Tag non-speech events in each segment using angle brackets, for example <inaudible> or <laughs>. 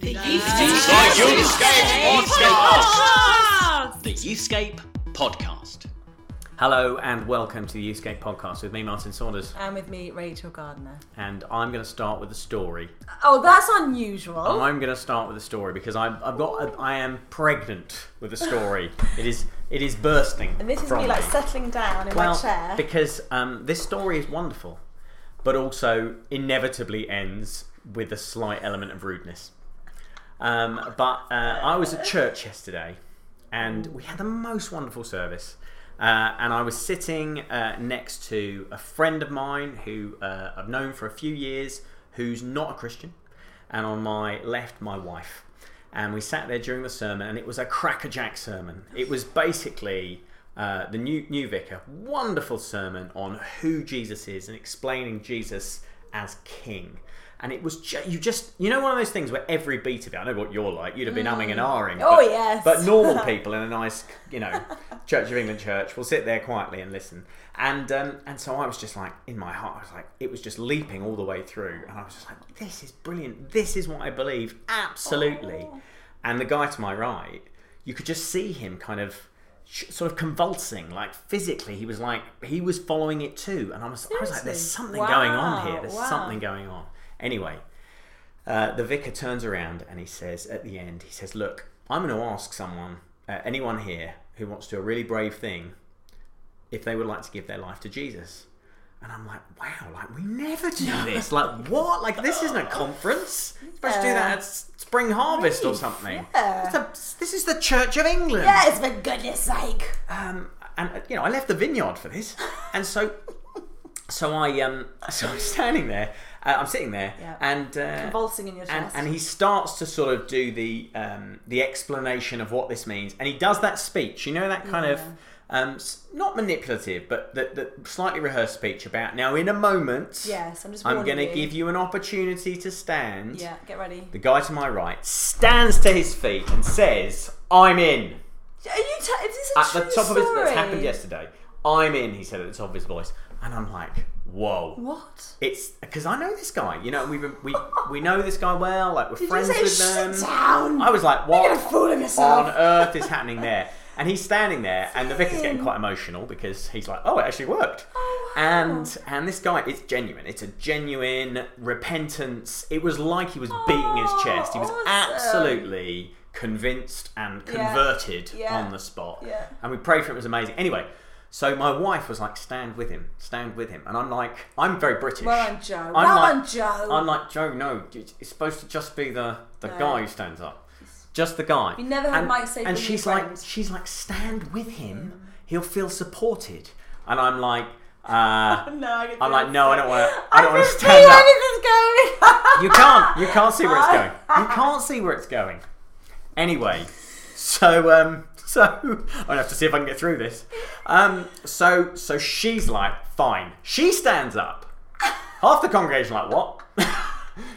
The Youthscape Podcast. The Youthscape Podcast. Hello and welcome to the Youthscape podcast with me, Martin Saunders, And with me, Rachel Gardner. and I'm going to start with a story. Oh, that's unusual. I'm going to start with a story because I'm, I've got, I am pregnant with a story. it is, it is bursting. and this is from me like settling down in well, my chair. because um, this story is wonderful, but also inevitably ends with a slight element of rudeness. Um, but uh, I was at church yesterday, and we had the most wonderful service. Uh, and I was sitting uh, next to a friend of mine who uh, I've known for a few years, who's not a Christian, and on my left, my wife. And we sat there during the sermon, and it was a crackerjack sermon. It was basically uh, the new new vicar, wonderful sermon on who Jesus is and explaining Jesus as King. And it was ju- you just you know one of those things where every beat of it. I know what you're like. You'd have been umming and ahhing. Oh, but- yes. But normal <laughs> people in a nice you know Church of England church will sit there quietly and listen. And um, and so I was just like in my heart, I was like it was just leaping all the way through, and I was just like, this is brilliant. This is what I believe absolutely. And the guy to my right, you could just see him kind of sort of convulsing, like physically. He was like he was following it too, and I was I was like, there's something going on here. There's wow. something going on. Anyway, uh, the vicar turns around and he says at the end, he says, "Look, I'm going to ask someone, uh, anyone here who wants to do a really brave thing, if they would like to give their life to Jesus." And I'm like, "Wow, like we never do this. Like what? Like this isn't a conference. You're supposed to do that at Spring Harvest or something. Yeah. A- this is the Church of England." yes, for goodness sake. um, and you know, I left the vineyard for this, and so, so I um, so I'm standing there, uh, I'm sitting there, Yeah. and uh, Convulsing in your chest. and he starts to sort of do the um, the explanation of what this means, and he does that speech, you know, that kind of. Um, not manipulative, but the, the slightly rehearsed speech about now. In a moment, Yes, I'm just I'm going to give you an opportunity to stand. Yeah, get ready. The guy to my right stands to his feet and says, "I'm in." Are you t- is this a at true the top of his story? that's happened yesterday. I'm in, he said at the top of his voice, and I'm like, whoa. What? It's because I know this guy. You know, we we we know this guy well. Like we're Did friends say with sit them. down? I was like, what gonna fool of yourself. on earth is happening there? And he's standing there, and the vicar's getting quite emotional because he's like, "Oh, it actually worked." Oh, wow. And and this guy, it's genuine. It's a genuine repentance. It was like he was beating his Oh, chest. He was awesome. absolutely convinced and converted Yeah. on the spot. Yeah. And we prayed for it. It was amazing. Anyway, so my wife was like, "Stand with him, stand with him," and I'm like, "I'm very British." Well done, Joe. I'm well like- done, Joe. I'm like, Joe, no, it's supposed to just be the the No. guy who stands up. Just the guy. You never had and, Mike say And she's like, friends. she's like, stand with him. He'll feel supported. And I'm like, <laughs> uh, no, I I'm like, no, I don't want to. I don't want to see stand where this is going. You can't. You can't see where it's <laughs> going. You can't see where it's going. Anyway, so um, <laughs> so I have to see if I can get through this. Um, so so she's like, fine. She stands up. Half the congregation like, what? <laughs>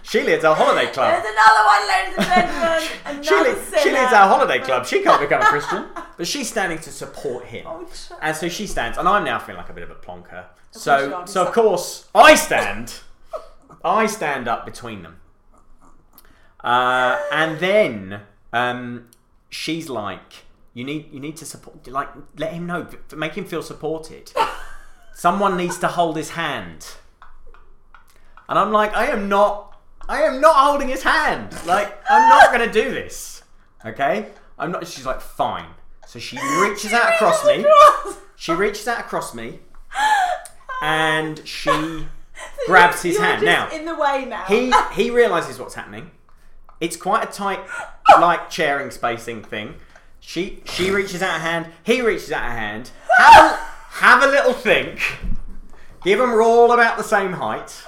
she leads our holiday club. There's another one, ladies and gentlemen. <laughs> She, leads, she leads our holiday club. She can't become a Christian, but she's standing to support him. Oh, And so she stands, and I'm now feeling like a bit of a plonker. you So, so of course, I stand. I stand up between them, uh, and then um, she's like, "You need, you need to support. Like, let him know, make him feel supported. <laughs> Someone needs to hold his hand." And I'm like, "I am not, I am not holding his hand. Like, I'm not to do this. Okay? I'm not." She's like, "Fine." So she <laughs> reaches out across me. She reaches out across me <laughs> and she grabs his hand. Now in the way now. he he realizes what's happening. It's quite a tight, like chairing spacing thing. She she reaches out a hand. He reaches out a hand. Have a, have a little think. Give them all about the same height.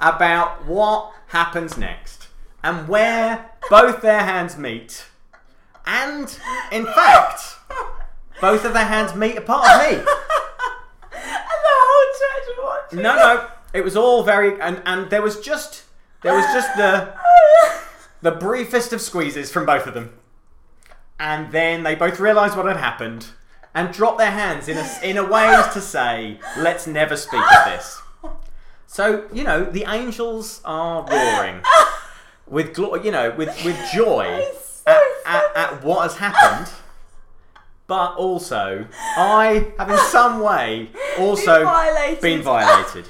About what happens next and where both their hands meet, and in fact, both of their hands meet a part of me. and the whole church watching. No, no, it was all very, and and there was just there was just the the briefest of squeezes from both of them, and then they both realised what had happened and dropped their hands in a in a way to say, "Let's never speak of this." So you know, the angels are roaring. with glo- you know, with with joy so at, at, at what has happened, but also I have in some way also Been violated. been violated.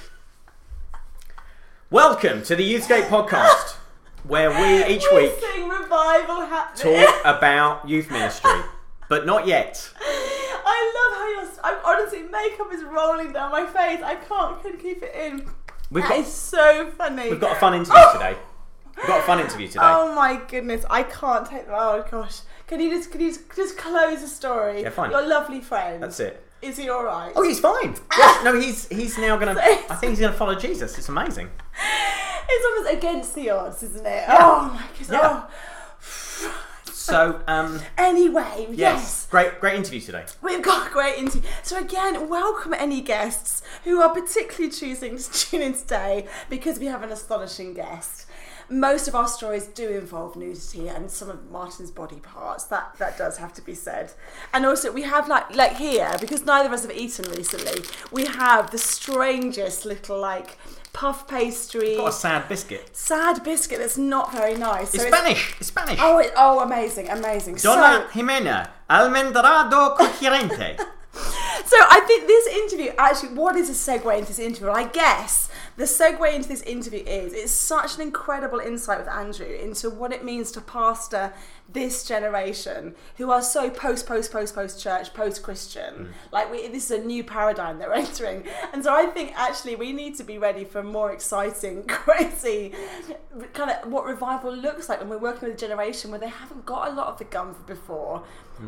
Welcome to the Youthscape podcast, where we each week revival happening. talk <laughs> about youth ministry, but not yet. I love how you're. I'm honestly, makeup is rolling down my face. I can't can keep it in. We've That got is so funny. we've got a fun interview <laughs> today. We've got a fun interview today. Oh my goodness, I can't take. Oh gosh, can you just can you just, just close the story? Yeah, fine. Your lovely friend. That's it. Is he all right? Oh, he's fine. <laughs> Yes, no, he's he's now gonna. I think he's gonna follow Jesus. It's amazing. It's almost against the odds, isn't it? Oh my goodness. Yeah. Oh. So, um, Anyway, yes. yes, great great interview today. We've got a great interview. So again, welcome any guests who are particularly choosing to <laughs> tune in today because we have an astonishing guest. Most of our stories do involve nudity and some of Martin's body parts. That that does have to be said. And also we have like like here, because neither of us have eaten recently, we have the strangest little like puff pastry Got a sad biscuit. sad biscuit that's not very nice. It's So Spanish. It's Spanish. Oh, it, oh, amazing, amazing. Donna So, Jimena Almendrado Coherente. <laughs> So I think this interview actually, what is a segue into this interview? I guess the segue into this interview is it's such an incredible insight with Andrew into what it means to pastor this generation who are so post, post, post, post church, post Christian. Mm. Like we, this is a new paradigm they're entering, and so I think actually we need to be ready for more exciting, <laughs> crazy, kind of what revival looks like when we're working with a generation where they haven't got a lot of the gum before.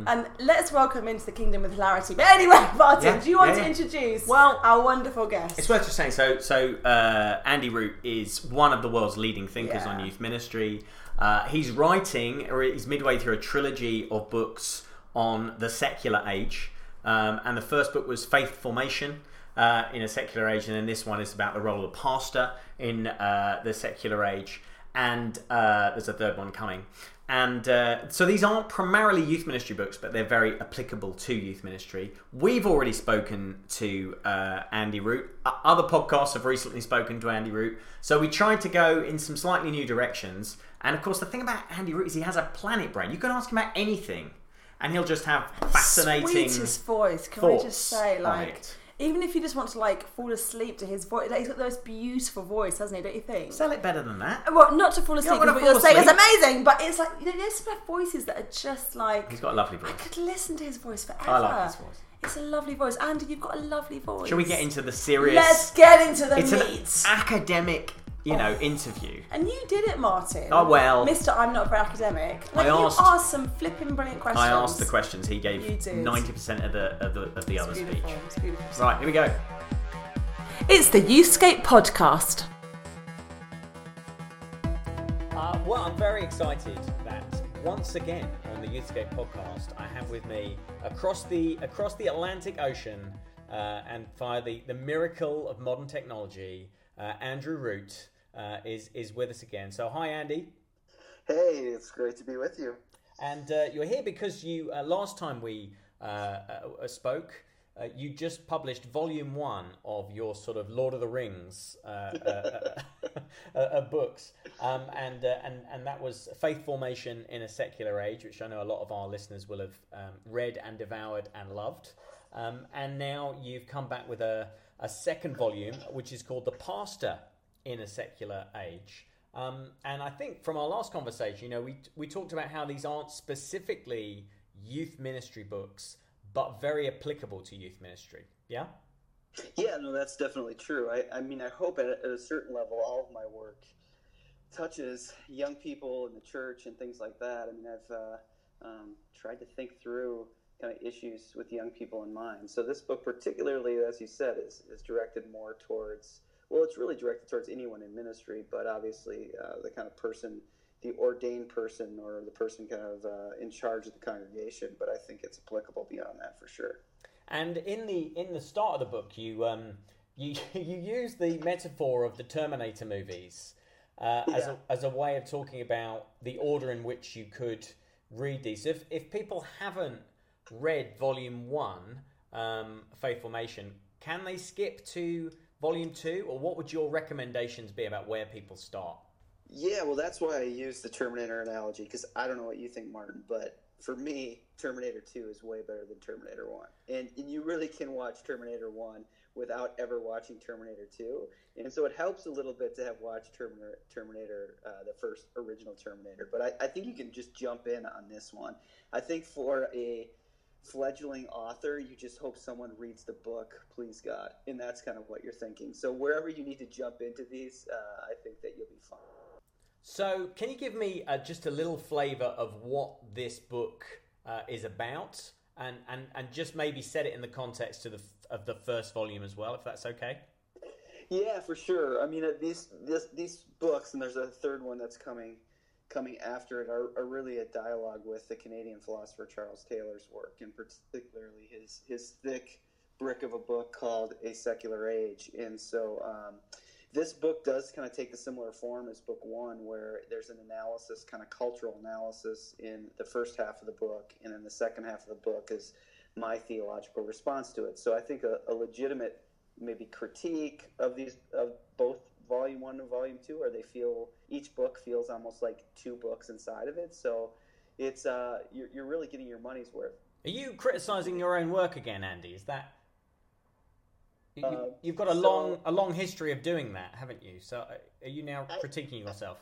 And let's welcome into the kingdom with hilarity. But anyway, <laughs> Martin, Yeah, do you want yeah, to introduce Well- our wonderful guest? It's worth just saying. So, so uh, Andy Root is one of the world's leading thinkers on youth ministry. Uh, he's writing, or he's midway through a trilogy of books on the secular age. Um, and the first book was Faith Formation uh, in a secular age, and then this one is about the role of the pastor in uh, the secular age. And uh, there's a third one coming. And uh, so these aren't primarily youth ministry books, but they're very applicable to youth ministry. We've already spoken to uh, Andy Root. Other podcasts have recently spoken to Andy Root. So we tried to go in some slightly new directions. And of course, the thing about Andy Root is he has a planet brain. You can ask him about anything, and he'll just have fascinating. Sweetest voice. Can I just say, like, it. Even if you just want to like fall asleep to his voice, like, he's got the most beautiful voice, hasn't he? Don't you think? Sell it better than that. well, not to fall asleep. What you're saying is asleep. amazing, but it's like you know, there's some voices that are just like He's got a lovely voice. I could listen to his voice forever. I like his voice. It's a lovely voice, Andy. You've got a lovely voice. Shall we get into the serious? Let's get into the it's meat. an academic, you know, interview. And you did it, Martin. Oh, well. Mister, I'm not very academic. Like, I you asked- asked some flipping brilliant questions. I asked the questions. He gave You ninety percent of the of the of the other It's speech. It's beautiful. Right, here we go. It's the Youthscape podcast. Uh, well, I'm very excited that once again on the Youthscape podcast, I have with me across the across the Atlantic Ocean uh, and via the, the miracle of modern technology, uh, Andrew Root uh, is is with us again. So, hi, Andy. Hey, it's great to be with you. And uh, you're here because you uh, last time we uh, uh, spoke, uh, you just published volume one of your sort of Lord of the Rings uh, uh, <laughs> uh, uh, books, um, and uh, and and that was Faith Formation in a Secular Age, which I know a lot of our listeners will have um, read and devoured and loved. Um, and now you've come back with a, a second volume, which is called The Pastor in a Secular Age. Um, and I think from our last conversation, you know, we we talked about how these aren't specifically youth ministry books, but very applicable to youth ministry. Yeah. Yeah, no, that's definitely true. I, I mean, I hope at, at a certain level, all of my work touches young people in the church and things like that. I mean, I've uh, um, tried to think through kind of issues with young people in mind. So this book, particularly as you said, is is directed more towards. Well, it's really directed towards anyone in ministry, but obviously uh, the kind of person, the ordained person, or the person kind of uh, in charge of the congregation. But I think it's applicable beyond that for sure. And in the in the start of the book, you um you <laughs> you use the metaphor of the Terminator movies uh, as a, as a way of talking about the order in which you could read these. If if people haven't read Volume One, um, Faith Formation, can they skip to Volume Two, or what would your recommendations be about where people start? Yeah, well, that's why I use the Terminator analogy because I don't know what you think, Martin, but for me, Terminator 2 is way better than Terminator 1. And, and you really can watch Terminator 1 without ever watching Terminator 2. And so it helps a little bit to have watched Terminator, Terminator uh, the first original Terminator. But I, I think you can just jump in on this one. I think for a fledgling author, you just hope someone reads the book, please God. And that's kind of what you're thinking. So wherever you need to jump into these, uh, I think that you'll be fine. So, can you give me uh, just a little flavour of what this book uh, is about, and, and and just maybe set it in the context of the of the first volume as well, if that's okay? Yeah, for sure. I mean, uh, these this, these books, and there's a third one that's coming coming after it, are, are really a dialogue with the Canadian philosopher Charles Taylor's work, and particularly his his thick brick of a book called A Secular Age. And so, um, this book does kind of take a similar form as book one, where there's an analysis, kind of cultural analysis in the first half of the book, and then the second half of the book is my theological response to it. So I think a, a legitimate maybe critique of these of both volume one and volume two, or they feel each book feels almost like two books inside of it. So it's uh, you're, you're really getting your money's worth. Are you criticizing your own work again, Andy? Is that you, Uh, you've got a so- long a long history of doing that, haven't you? So uh, are you now I- critiquing yourself?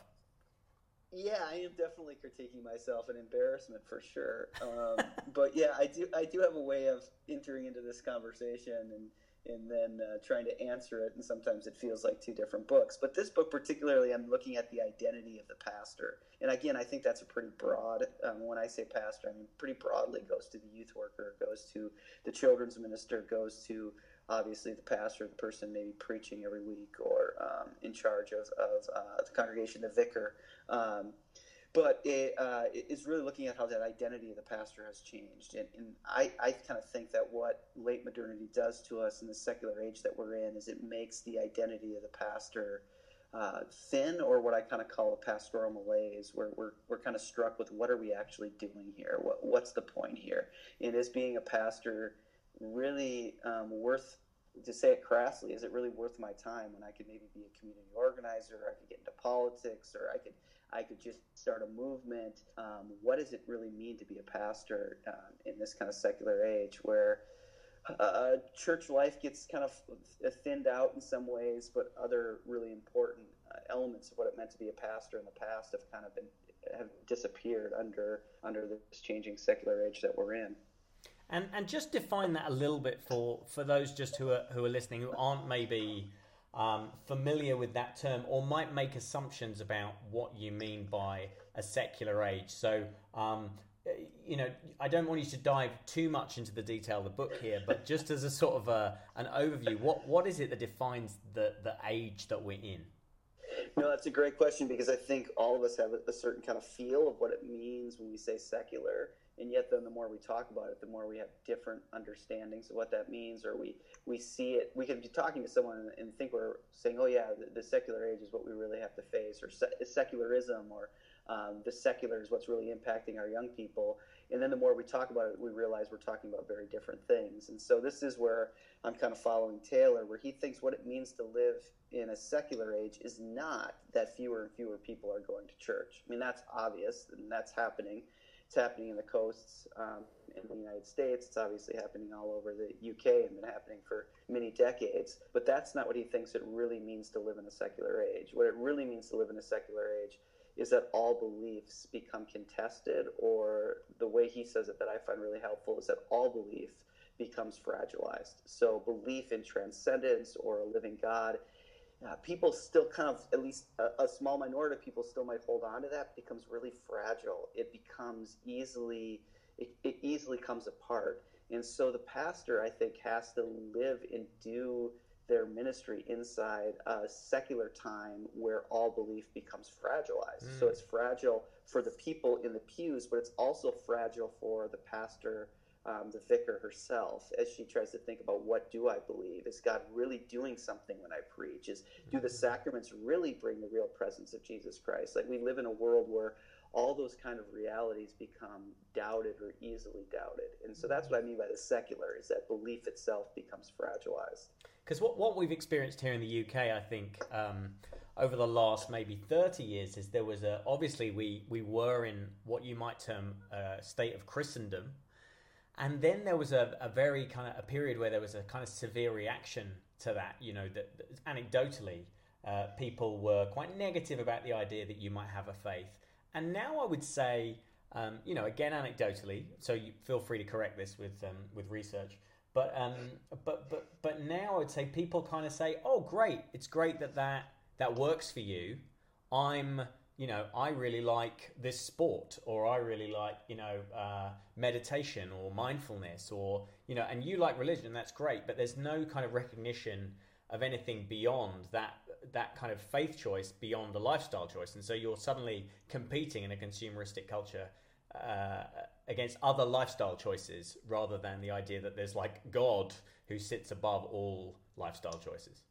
Yeah, I am definitely critiquing myself, an embarrassment for sure. Um, <laughs> but yeah, I do I do have a way of entering into this conversation and and then uh, trying to answer it, and sometimes it feels like two different books. But this book, particularly, I'm looking at the identity of the pastor, and again, I think that's a pretty broad. Um, when I say pastor, I mean pretty broadly goes to the youth worker, goes to the children's minister, goes to obviously the pastor, the person maybe preaching every week or um, in charge of, of uh, the congregation, the vicar. Um, but it uh, is really looking at how that identity of the pastor has changed. And, and I, I kind of think that what late modernity does to us in the secular age that we're in is it makes the identity of the pastor uh, thin, or what I kind of call a pastoral malaise, where we're, we're kind of struck with what are we actually doing here? What, what's the point here? And is being a pastor really um, worth to say it crassly is it really worth my time when i could maybe be a community organizer or i could get into politics or i could i could just start a movement um, what does it really mean to be a pastor um, in this kind of secular age where uh, church life gets kind of thinned out in some ways but other really important uh, elements of what it meant to be a pastor in the past have kind of been have disappeared under under this changing secular age that we're in. And and just define that a little bit for for those just who are who are listening who aren't maybe um, familiar with that term or might make assumptions about what you mean by a secular age. So. Um, you know, I don't want you to dive too much into the detail of the book here, but just as a sort of a, an overview, what what is it that defines the, the age that we're in? No, that's a great question because I think all of us have a, a certain kind of feel of what it means when we say secular, and yet then the more we talk about it, the more we have different understandings of what that means, or we we see it. We could be talking to someone and, think we're saying, "Oh yeah, the, the secular age is what we really have to face," or se- secularism, or um, the secular is what's really impacting our young people. And then the more we talk about it, we realize we're talking about very different things. And so this is where I'm kind of following Taylor, where he thinks what it means to live in a secular age is not that fewer and fewer people are going to church. I mean, that's obvious, and that's happening. It's happening in the coasts um, in the United States. It's obviously happening all over the UK and been happening for many decades. But that's not what he thinks it really means to live in a secular age. What it really means to live in a secular age is that all beliefs become contested, or the way he says it that I find really helpful is that all belief becomes fragilized. So, belief in transcendence or a living God, uh, people still kind of, at least a, a, small minority of people still might hold on to that, becomes really fragile. It becomes easily, it, it easily comes apart. And so, the pastor, I think, has to live and do their ministry inside a secular time where all belief becomes fragilized. Mm. So it's fragile for the people in the pews, but it's also fragile for the pastor, um, the vicar herself, as she tries to think about what do I believe? Is God really doing something when I preach? Is do the sacraments really bring the real presence of Jesus Christ? Like we live in a world where all those kind of realities become doubted or easily doubted. And so that's what I mean by the secular is that belief itself becomes fragilized. Because what, what we've experienced here in the UK, I think, um, over the last maybe 30 years is there was a obviously we we were in what you might term a state of Christendom, and then there was a, a very kind of a period where there was a kind of severe reaction to that. You know, that, that anecdotally, uh, people were quite negative about the idea that you might have a faith, and now I would say. Um, you know, again, anecdotally, so you feel free to correct this with um, with research. But um, but but but now I'd say people kind of say, "Oh, great! It's great that that that works for you." I'm, you know, I really like this sport, or I really like, you know, uh, meditation or mindfulness, or you know, and you like religion. That's great, but there's no kind of recognition of anything beyond that that kind of faith choice beyond a lifestyle choice, and so you're suddenly competing in a consumeristic culture uh, against other lifestyle choices rather than the idea that there's like God who sits above all lifestyle choices.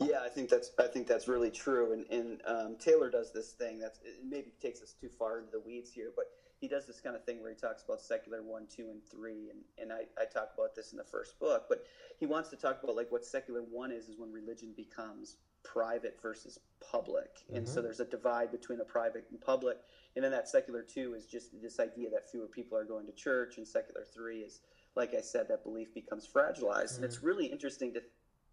Yeah, I think that's I think that's really true, and and um, Taylor does this thing that's it maybe takes us too far into the weeds here, but he does this kind of thing where he talks about secular one, two, and three, and and I, I talk about this in the first book, but he wants to talk about like what secular one is is when religion becomes private versus public, and mm-hmm. so there's a divide between the private and public, and then that secular two is just this idea that fewer people are going to church, and secular three is like I said, that belief becomes fragilized, mm-hmm. and it's really interesting to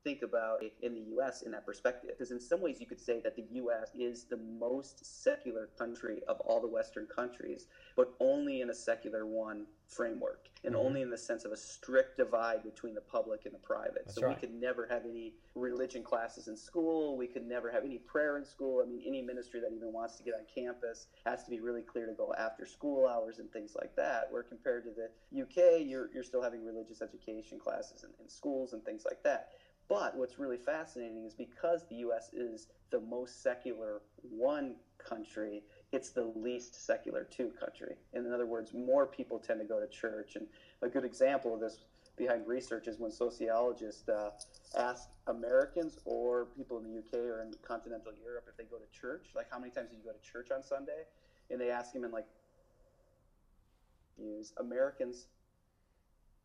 think about it in the US in that perspective. Because in some ways, you could say that the US is the most secular country of all the Western countries, but only in a secular one framework and mm-hmm. only in the sense of a strict divide between the public and the private. That's so right. we could never have any religion classes in school. We could never have any prayer in school. I mean, any ministry that even wants to get on campus has to be really clear to go after school hours and things like that. Where compared to the UK, you're, you're still having religious education classes in, in schools and things like that. But what's really fascinating is because the U.S. is the most secular one country, it's the least secular two country. In other words, more people tend to go to church. And a good example of this behind research is when sociologists uh, ask Americans or people in the UK or in continental Europe if they go to church, like how many times do you go to church on Sunday? And they ask them in like use Americans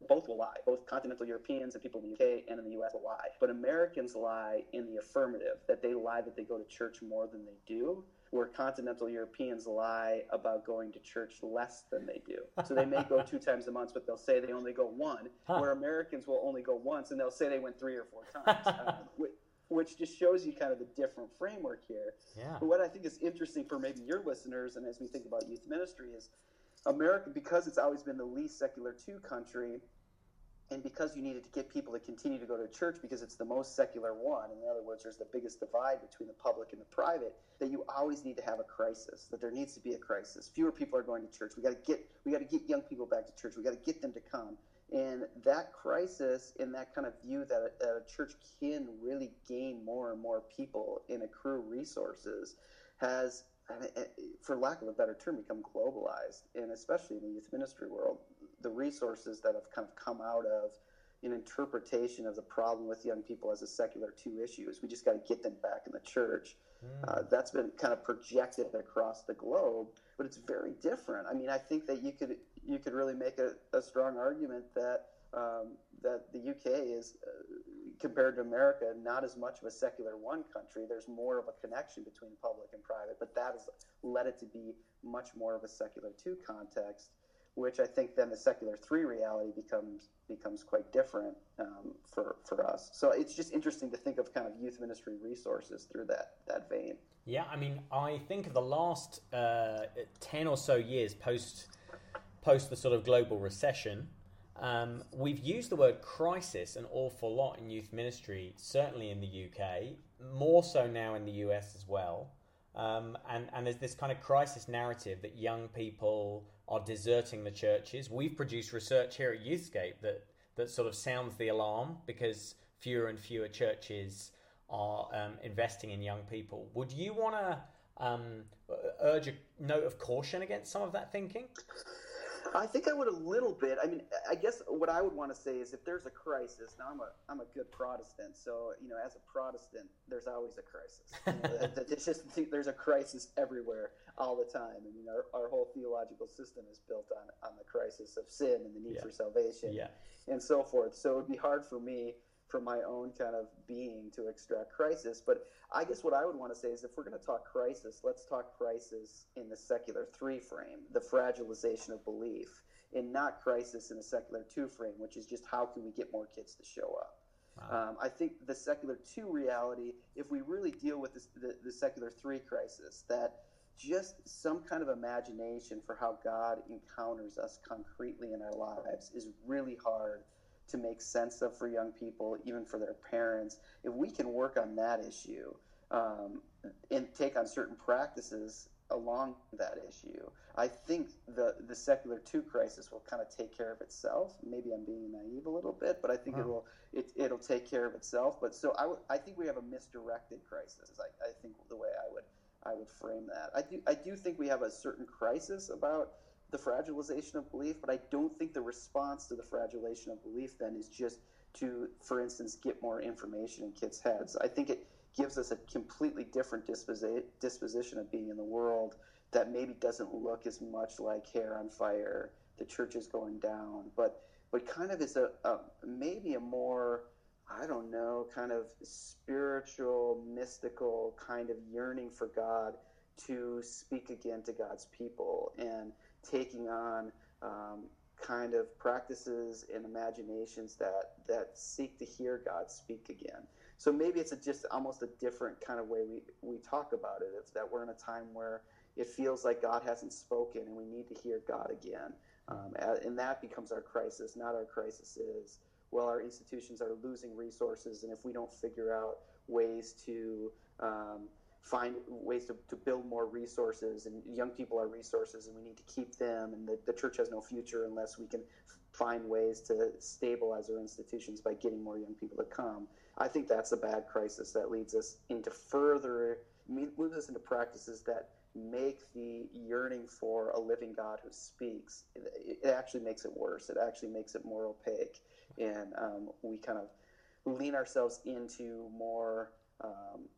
both will lie. Both continental Europeans and people in the UK and in the US will lie. But Americans lie in the affirmative, that they lie that they go to church more than they do, where continental Europeans lie about going to church less than they do. So they may go <laughs> two times a month, but they'll say they only go one, huh. where Americans will only go once and they'll say they went three or four times. <laughs> um, which just shows you kind of the different framework here. Yeah. But what I think is interesting for maybe your listeners, and as we think about youth ministry, is America, because it's always been the least secular two country, and because you needed to get people to continue to go to church because it's the most secular one, in other words, there's the biggest divide between the public and the private, that you always need to have a crisis, that there needs to be a crisis. Fewer people are going to church. We got to get we got to get young people back to church. We got to get them to come. And that crisis and that kind of view that a, that a church can really gain more and more people and accrue resources has for lack of a better term, become globalized, and especially in the youth ministry world, the resources that have kind of come out of an interpretation of the problem with young people as a secular two issues. We just got to get them back in the church. Mm. Uh, that's been kind of projected across the globe, but it's very different. I mean, I think that you could you could really make a, a strong argument that um, that the UK is, uh, compared to America, not as much of a secular one country. There's more of a connection between public and private, but that has led it to be much more of a secular two context, which I think then the secular three reality becomes becomes quite different um, for for us. So it's just interesting to think of kind of youth ministry resources through that that vein. Yeah, I mean, I think of the last uh, ten or so years post post the sort of global recession um, we've used the word crisis an awful lot in youth ministry, certainly in the UK, more so now in the US as well. Um, and, and there's this kind of crisis narrative that young people are deserting the churches. We've produced research here at Youthscape that, that sort of sounds the alarm because fewer and fewer churches are um, investing in young people. Would you want to um, urge a note of caution against some of that thinking? I think I would a little bit. I mean, I guess what I would want to say is if there's a crisis, now I'm a I'm a good Protestant, so you know, as a Protestant, there's always a crisis. <laughs> You know, it's just there's a crisis everywhere all the time. I mean, our, our whole theological system is built on on the crisis of sin and the need yeah. for salvation, yeah. and so forth. So it would be hard for me from my own kind of being to extract crisis. But I guess what I would want to say is if we're going to talk crisis, let's talk crisis in the secular three frame, the fragilization of belief, and not crisis in the secular two frame, which is just how can we get more kids to show up. Wow. Um, I think the secular two reality, if we really deal with this, the, the secular three crisis, that just some kind of imagination for how God encounters us concretely in our lives is really hard to make sense of for young people, even for their parents. If we can work on that issue um, and take on certain practices along that issue, I think the the secular two crisis will kind of take care of itself. Maybe I'm being naive a little bit, but I think it will it, it'll take care of itself. But so I, w- I think we have a misdirected crisis. I, I think the way I would I would frame that. I do I do think we have a certain crisis about the fragilization of belief, but I don't think the response to the fragilization of belief then is just to, for instance, get more information in kids' heads. I think it gives us a completely different disposi- disposition of being in the world that maybe doesn't look as much like hair on fire, the church is going down, but but kind of is a, a maybe a more I don't know, kind of spiritual, mystical kind of yearning for God to speak again to God's people and taking on um, kind of practices and imaginations that that seek to hear God speak again. So maybe it's a, just almost a different kind of way we, we talk about it. It's that we're in a time where it feels like God hasn't spoken and we need to hear God again. Um, and that becomes our crisis, not our crisis is, well, our institutions are losing resources, and if we don't figure out ways to um, find ways to, to build more resources and young people are resources and we need to keep them and the, the church has no future unless we can find ways to stabilize our institutions by getting more young people to come. I think that's a bad crisis that leads us into further moves us into practices that make the yearning for a living god who speaks it, actually makes it worse. It actually makes it more opaque and um, we kind of lean ourselves into more um,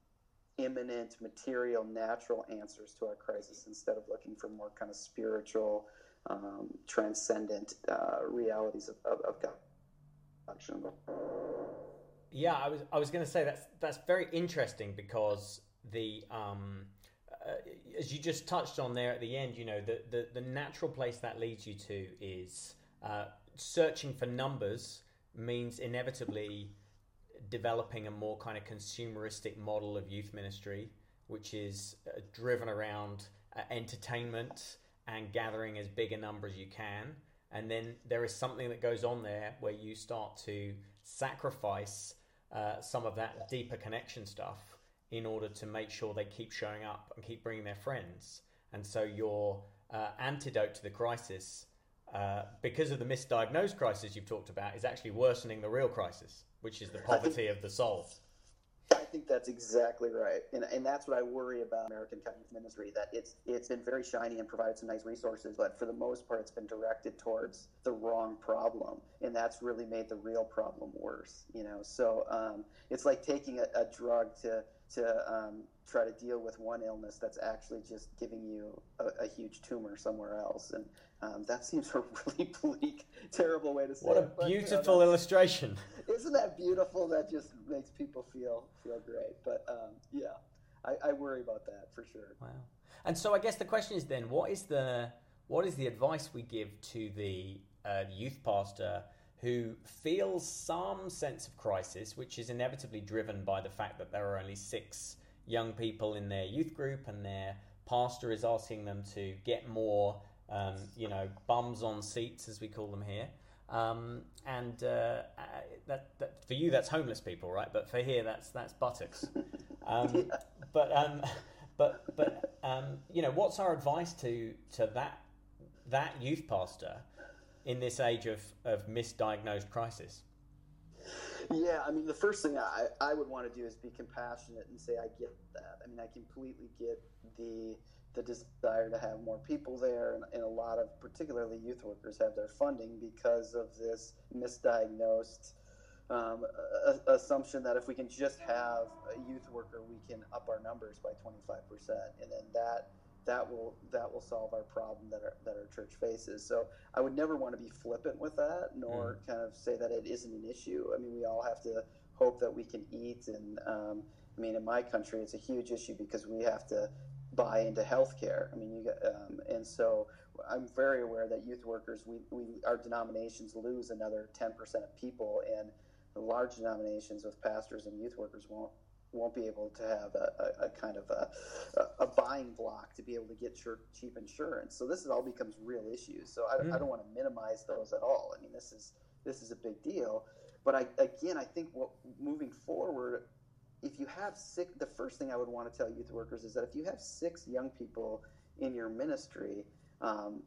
immanent, material, natural answers to our crisis instead of looking for more kind of spiritual, um, transcendent uh, realities of, of, of God. Yeah, I was I was going to say that's that's very interesting because the um, uh, as you just touched on there at the end, you know the the, the natural place that leads you to is uh, searching for numbers means inevitably developing a more kind of consumeristic model of youth ministry, which is uh, driven around uh, entertainment and gathering as big a number as you can. And then there is something that goes on there where you start to sacrifice uh, some of that deeper connection stuff in order to make sure they keep showing up and keep bringing their friends. And so your uh, antidote to the crisis, uh, because of the misdiagnosed crisis you've talked about, is actually worsening the real crisis which is the poverty of the soul. I think that's exactly right, and, and that's what I worry about American Youth Ministry. That it's it's been very shiny and provided some nice resources, but for the most part, it's been directed towards the wrong problem, and that's really made the real problem worse. You know, so um, it's like taking a, a drug to to um, try to deal with one illness that's actually just giving you a, a huge tumor somewhere else. And um, that seems a <laughs> really bleak, terrible way to say what it. What a beautiful you know, illustration. Isn't that beautiful? That just makes people feel feel great. But um, yeah, I, I worry about that for sure. Wow. And so I guess the question is then, what is the what is the advice we give to the uh, youth pastor who feels some sense of crisis, which is inevitably driven by the fact that there are only six young people in their youth group and their pastor is asking them to get more, um, you know, bums on seats, as we call them here. Um, and uh, uh, that, that, for you, that's homeless people, right? But for here, that's that's buttocks. <laughs> Um, but um, but but um, you know, what's our advice to to that that youth pastor in this age of, of misdiagnosed crisis? Yeah, I mean, the first thing I, I would want to do is be compassionate and say, I get that. I mean, I completely get the the desire to have more people there, and, and a lot of, particularly youth workers, have their funding because of this misdiagnosed um, a, assumption that if we can just have a youth worker, we can up our numbers by 25%. And then that that will that will solve our problem that our that our church faces. So I would never want to be flippant with that, nor mm. kind of say that it isn't an issue. I mean, we all have to hope that we can eat. And um, I mean, in my country, it's a huge issue because we have to buy into healthcare. I mean, you got, um, and so I'm very aware that youth workers, we, we our denominations lose another 10% of people, and the large denominations with pastors and youth workers won't won't be able to have a, a, a kind of a, a, buying block to be able to get cheap insurance. So this is all becomes real issues. So I, mm. I don't want to minimize those at all. I mean, this is this is a big deal. But I, again, I think what moving forward, if you have six, the first thing I would want to tell youth workers is that if you have six young people in your ministry, um,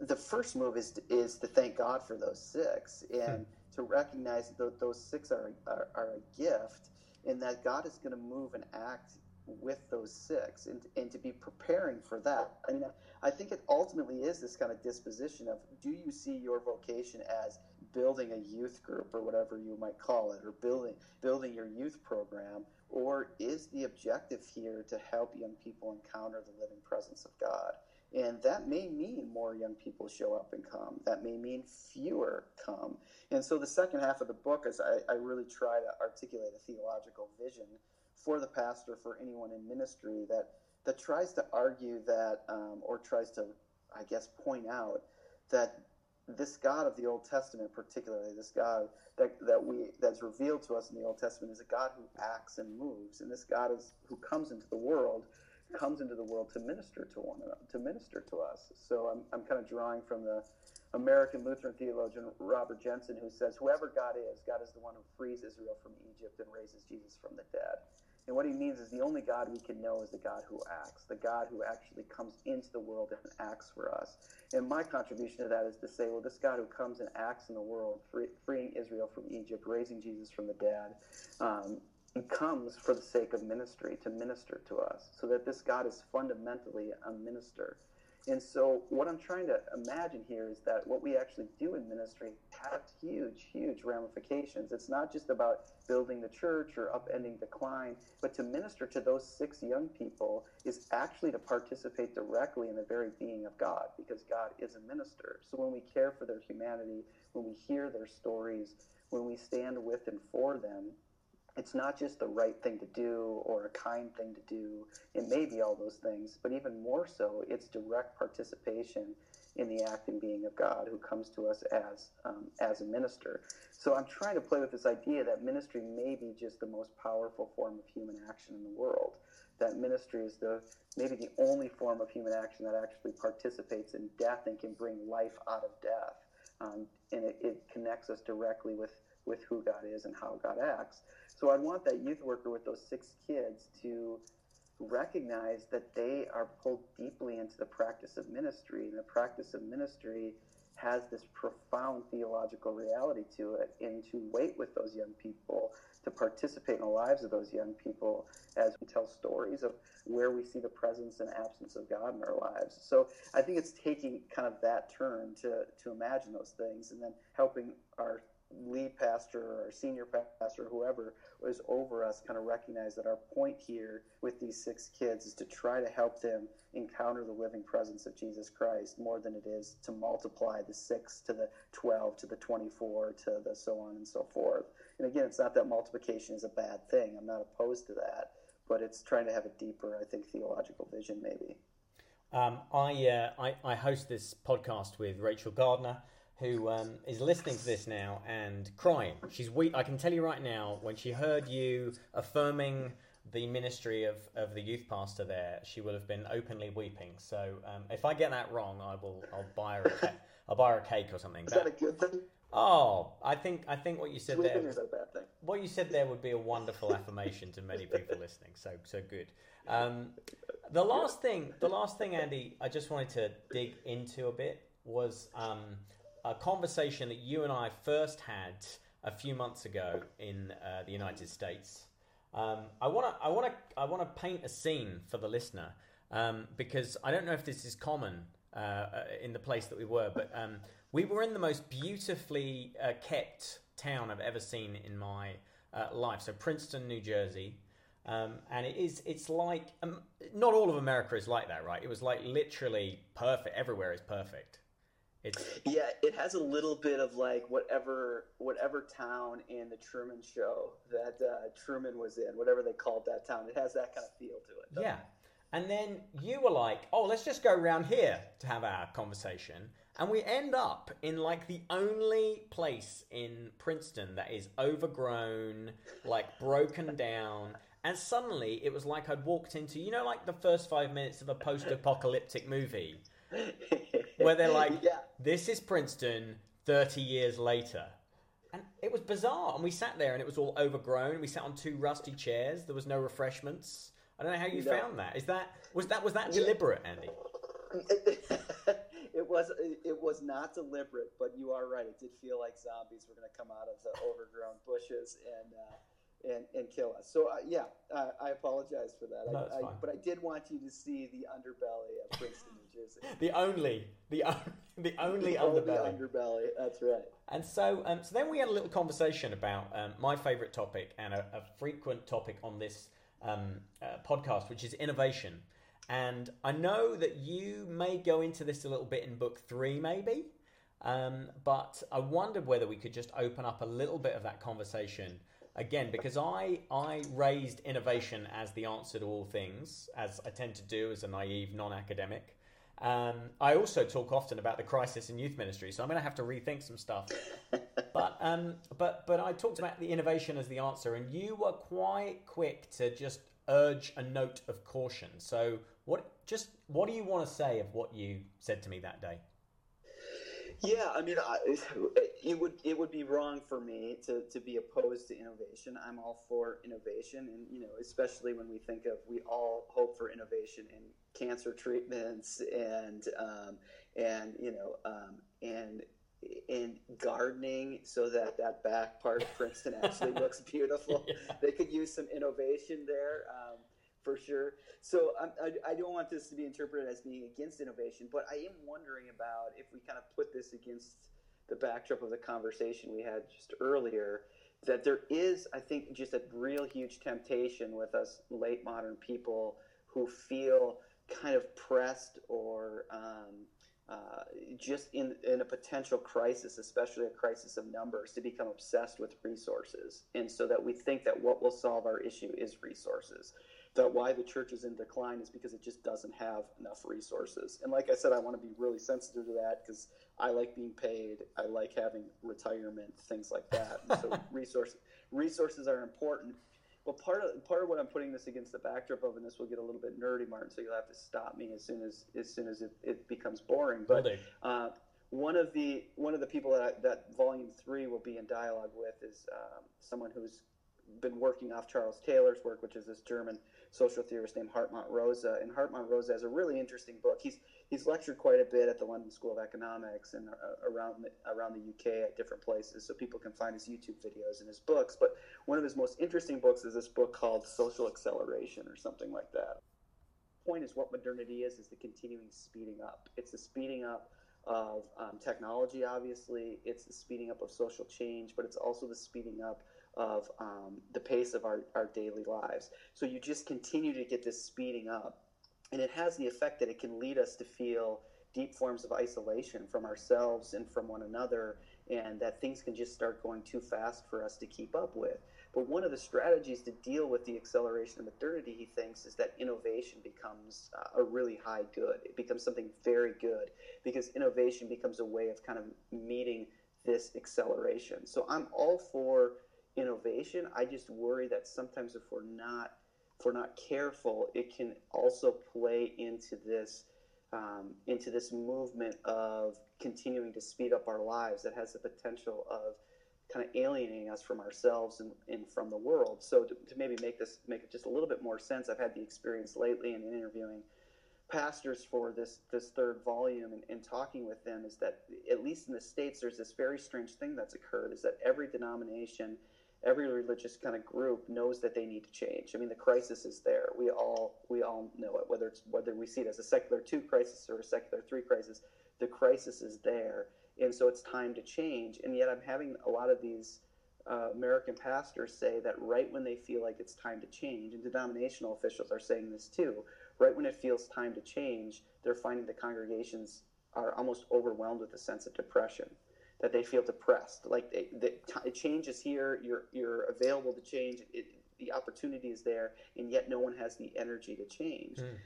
the first move is to, is to thank God for those six and hmm. to recognize that those six are, are, are a gift and that God is going to move and act with those six and, and to be preparing for that. I mean, I think it ultimately is this kind of disposition of do you see your vocation as building a youth group or whatever you might call it, or building building your youth program, or is the objective here to help young people encounter the living presence of God? And that may mean more young people show up and come. That may mean fewer come. And so the second half of the book is I, I really try to articulate a theological vision for the pastor, for anyone in ministry that that tries to argue that, um, or tries to, I guess, point out that this God of the Old Testament, particularly this God that, that we that's revealed to us in the Old Testament, is a God who acts and moves, and this God is who comes into the world, comes into the world to minister to one another, to minister to us. So I'm I'm kind of drawing from the American Lutheran theologian Robert Jenson, who says, "Whoever God is, God is the one who frees Israel from Egypt and raises Jesus from the dead." And what he means is the only God we can know is the God who acts, the God who actually comes into the world and acts for us. And my contribution to that is to say, well, this God who comes and acts in the world, free, freeing Israel from Egypt, raising Jesus from the dead, um, comes for the sake of ministry, to minister to us. So that this God is fundamentally a minister. And so, what I'm trying to imagine here is that what we actually do in ministry has huge, huge ramifications. It's not just about building the church or upending decline, but to minister to those six young people is actually to participate directly in the very being of God, because God is a minister. So, when we care for their humanity, when we hear their stories, when we stand with and for them, it's not just the right thing to do or a kind thing to do. It may be all those things, but even more so, it's direct participation in the act and being of God who comes to us as um, as a minister. So I'm trying to play with this idea that ministry may be just the most powerful form of human action in the world. That ministry is the maybe the only form of human action that actually participates in death and can bring life out of death. Um, and it, it connects us directly with with who God is and how God acts. So I'd want that youth worker with those six kids to recognize that they are pulled deeply into the practice of ministry. And the practice of ministry has this profound theological reality to it, and to wait with those young people, to participate in the lives of those young people as we tell stories of where we see the presence and absence of God in our lives. So I think it's taking kind of that turn to, to imagine those things and then helping our lead pastor or senior pastor, whoever was over us, kind of recognize that our point here with these six kids is to try to help them encounter the living presence of Jesus Christ more than it is to multiply the six to the 12 to the 24 to the so on and so forth. And again, it's not that multiplication is a bad thing. I'm not opposed to that, but it's trying to have a deeper, I think, theological vision maybe. Um, I, uh, I, I host this podcast with Rachel Gardner who um, is listening to this now and crying. She's weak. I can tell you right now, when she heard you affirming the ministry of, of the youth pastor there, she will have been openly weeping. So um, if I get that wrong, I will I'll buy her a ca- <laughs> I'll buy her a cake or something. Is that, that a good thing? Oh, I think I think what you said there. Is a bad thing? What you said there would be a wonderful affirmation to many people listening. So so good. Um, the last thing, the last thing, Andy, I just wanted to dig into a bit was um, a conversation that you and I first had a few months ago in uh, the United States. Um, I want to I want to I want to paint a scene for the listener um, because I don't know if this is common uh, uh, in the place that we were, but um, we were in the most beautifully uh, kept town I've ever seen in my uh, life. So Princeton, New Jersey. Um, and it is it's like um, not all of america is like that right it was like literally perfect everywhere is perfect It's Yeah, it has a little bit of like whatever whatever town in the Truman Show that uh, Truman was in, whatever they called that town. It has that kind of feel to it. yeah. And then you were like, "Oh, let's just go around here to have our conversation." And we end up in like the only place in Princeton that is overgrown, like broken <laughs> down. And suddenly it was like I'd walked into, you know, like the first five minutes of a post apocalyptic movie? Where they're like, yeah, this is Princeton 30 years later. And it was bizarre. And we sat there and it was all overgrown. We sat on two rusty chairs. There was no refreshments. I don't know how you No. found that. Is that was that was that deliberate, Andy? <laughs> it was it was not deliberate, but you are right. It did feel like zombies were going to come out of the overgrown bushes and uh, and and kill us. So uh, yeah, uh, I apologize for that. No, I, I, fine. but I did want you to see the underbelly of <laughs> Princeton, New Jersey. The only the only <laughs> the only The only underbelly. underbelly. That's right. And so, um, so then we had a little conversation about um, my favourite topic and a, a frequent topic on this um, uh, podcast, which is innovation. And I know that you may go into this a little bit in book three, maybe. Um, but I wondered whether we could just open up a little bit of that conversation again, because I I raised innovation as the answer to all things, as I tend to do as a naive non-academic. Um, I also talk often about the crisis in youth ministry, so I'm going to have to rethink some stuff. <laughs> But um, but but I talked about the innovation as the answer, and you were quite quick to just urge a note of caution. So what just what do you want to say of what you said to me that day? Yeah, I mean, I, it would it would be wrong for me to, to be opposed to innovation. I'm all for innovation, and you know, especially when we think of we all hope for innovation in cancer treatments and um, and you know um, and in gardening, so that that back part of Princeton actually <laughs> looks beautiful. They could use some innovation there. Um, for sure. So I, I don't want this to be interpreted as being against innovation, but I am wondering about if we kind of put this against the backdrop of the conversation we had just earlier, that there is, I think, just a real huge temptation with us late modern people who feel kind of pressed or um, uh, just in, in a potential crisis, especially a crisis of numbers, to become obsessed with resources. And so that we think that what will solve our issue is resources. That why the church is in decline is because it just doesn't have enough resources. And like I said, I want to be really sensitive to that because I like being paid. I like having retirement, things like that. And so <laughs> resource, resources are important. But part of part of what I'm putting this against the backdrop of, and this will get a little bit nerdy, Martin. So you'll have to stop me as soon as as soon as it, it becomes boring. But uh, one of the one of the people that I, that Volume Three will be in dialogue with is um, someone who's been working off Charles Taylor's work, which is this German social theorist named Hartmut Rosa. And Hartmut Rosa has a really interesting book. He's he's lectured quite a bit at the London School of Economics and uh, around the, around the UK at different places, so people can find his YouTube videos and his books. But one of his most interesting books is this book called Social Acceleration or something like that. Point is, what modernity is is the continuing speeding up. It's the speeding up of um, technology, obviously. It's the speeding up of social change, but it's also the speeding up of um, the pace of our, our daily lives. So you just continue to get this speeding up. And it has the effect that it can lead us to feel deep forms of isolation from ourselves and from one another, and that things can just start going too fast for us to keep up with. But one of the strategies to deal with the acceleration of modernity, he thinks, is that innovation becomes uh, a really high good. It becomes something very good because innovation becomes a way of kind of meeting this acceleration. So I'm all for innovation. I just worry that sometimes if we're not if we're not careful, it can also play into this um, into this movement of continuing to speed up our lives that has the potential of kind of alienating us from ourselves and, and from the world. So to, to maybe make this make it just a little bit more sense, I've had the experience lately in interviewing pastors for this this third volume and, and talking with them is that at least in the states there's this very strange thing that's occurred is that every denomination every religious kind of group knows that they need to change. I mean the crisis is there. We all we all know it whether it's whether we see it as a secular two crisis or a secular three crisis the crisis is there. And so it's time to change. And yet i'm having a lot of these uh, American pastors say that right when they feel like it's time to change, and denominational officials are saying this too, right when it feels time to change, they're finding the congregations are almost overwhelmed with a sense of depression that they feel depressed. Like the t- change is here you're you're available to change it, the opportunity is there and yet no one has the energy to change. Mm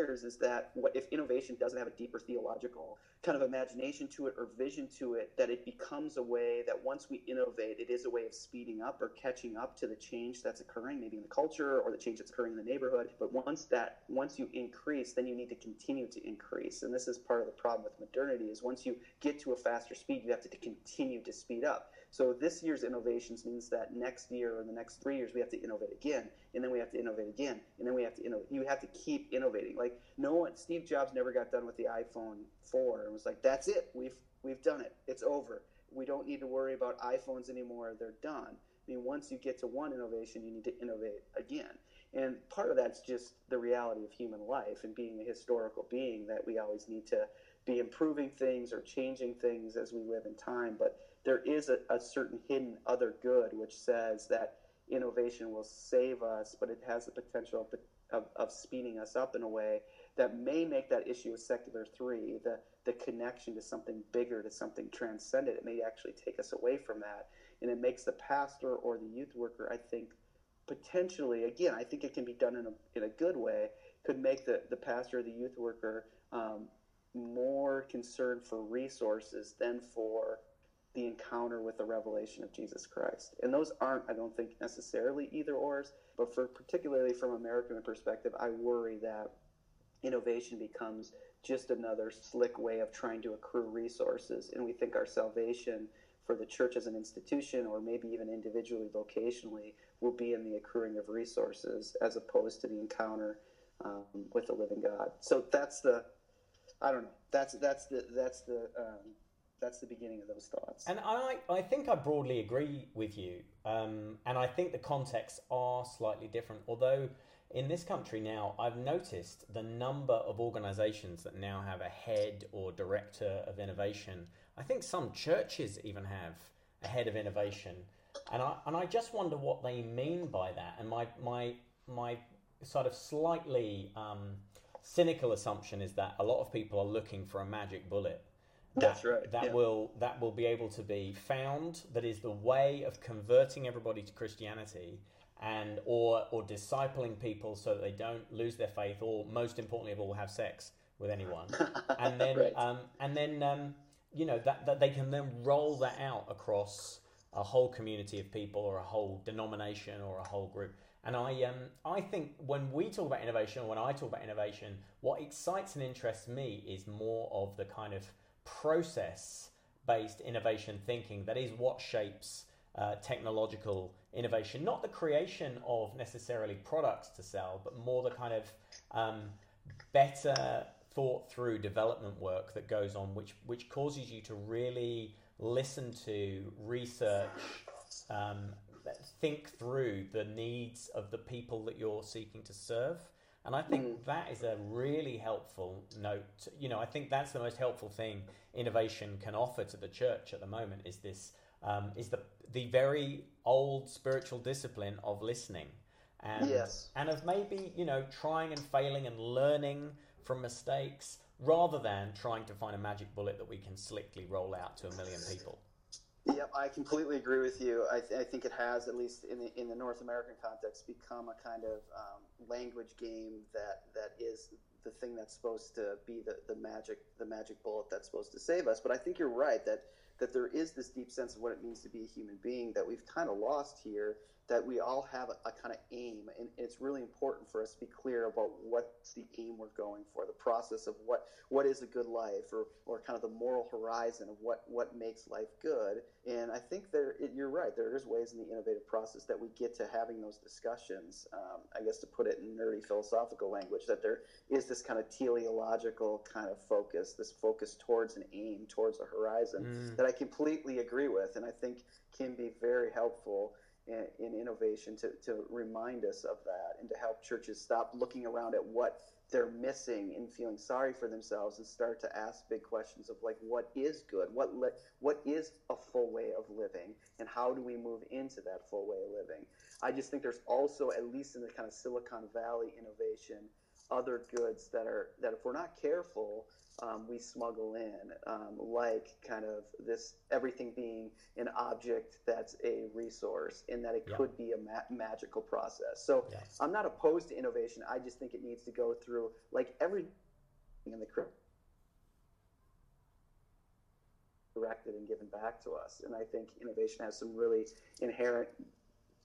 is that what if innovation doesn't have a deeper theological kind of imagination to it or vision to it that it becomes a way that once we innovate it is a way of speeding up or catching up to the change that's occurring maybe in the culture or the change that's occurring in the neighborhood. But once that once you increase then you need to continue to increase. And this is part of the problem with modernity is once you get to a faster speed you have to continue to speed up so this year's innovations means that next year or the next three years we have to innovate again, and then we have to innovate again, and then we have to innovate. You have to keep innovating. Like no one, Steve Jobs never got done with the iPhone 4 and was like, "That's it. We've we've done it. It's over. We don't need to worry about iPhones anymore. They're done." I mean, once you get to one innovation, you need to innovate again. And part of that's just the reality of human life and being a historical being that we always need to be improving things or changing things as we live in time. But there is a, a certain hidden other good which says that innovation will save us, but it has the potential of, of, of, speeding us up in a way that may make that issue of secular three, the, the connection to something bigger, to something transcendent, it may actually take us away from that. And it makes the pastor or the youth worker, I think, potentially, again, I think it can be done in a, in a good way, could make the, the pastor or the youth worker um, more concerned for resources than for the encounter with the revelation of Jesus Christ. And those aren't, I don't think, necessarily either ors, but for particularly from American perspective, I worry that innovation becomes just another slick way of trying to accrue resources. And we think our salvation for the church as an institution, or maybe even individually, vocationally, will be in the accruing of resources as opposed to the encounter um, with the living God. So that's the, I don't know. That's that's the that's the um, that's the beginning of those thoughts. And I, I think I broadly agree with you. Um, and I think the contexts are slightly different. Although in this country now, I've noticed the number of organizations that now have a head or director of innovation. I think some churches even have a head of innovation. And I, and I just wonder what they mean by that. And my, my, my sort of slightly um, cynical assumption is that a lot of people are looking for a magic bullet that, That's right. That yeah. will that will be able to be found. That is the way of converting everybody to Christianity, and or or discipling people so that they don't lose their faith, or most importantly of all, have sex with anyone, <laughs> and then right. um, and then um, you know that that they can then roll that out across a whole community of people or a whole denomination or a whole group. And I um I think when we talk about innovation or when I talk about innovation, what excites and interests me is more of the kind of process based innovation thinking that is what shapes uh, technological innovation, not the creation of necessarily products to sell, but more the kind of um, better thought through development work that goes on, which which causes you to really listen to, research, um, think through the needs of the people that you're seeking to serve. And I think mm. that is a really helpful note. You know, I think that's the most helpful thing innovation can offer to the church at the moment is this um, is the the very old spiritual discipline of listening. And, yes. and of maybe, you know, trying and failing and learning from mistakes rather than trying to find a magic bullet that we can slickly roll out to a million people. Yep, I completely agree with you. I, th- I, think it has, at least in the in the North American context, become a kind of um, language game that that is the thing that's supposed to be the, the magic the magic bullet that's supposed to save us. But I think you're right that that there is this deep sense of what it means to be a human being that we've kind of lost here that we all have a, a, kind of aim and it's really important for us to be clear about what's the aim we're going for the process of what what is a good life or, or kind of the moral horizon of what what makes life good and i think there it, you're right there is ways in the innovative process that we get to having those discussions um, i guess to put it in nerdy philosophical language that there is this kind of teleological kind of focus this focus towards an aim towards a horizon mm. that i completely agree with and i think can be very helpful in, in innovation to, to remind us of that and to help churches stop looking around at what they're missing and feeling sorry for themselves and start to ask big questions of like what is good? What le- what is a full way of living? And how do we move into that full way of living? I just think there's also at least in the kind of silicon valley innovation other goods that are that if we're not careful, um, we smuggle in, um, like kind of this everything being an object that's a resource, in that it Yeah. could be a ma- magical process. So Yeah. I'm not opposed to innovation. I just think it needs to go through like everything in the crypto directed and given back to us. And I think innovation has some really inherent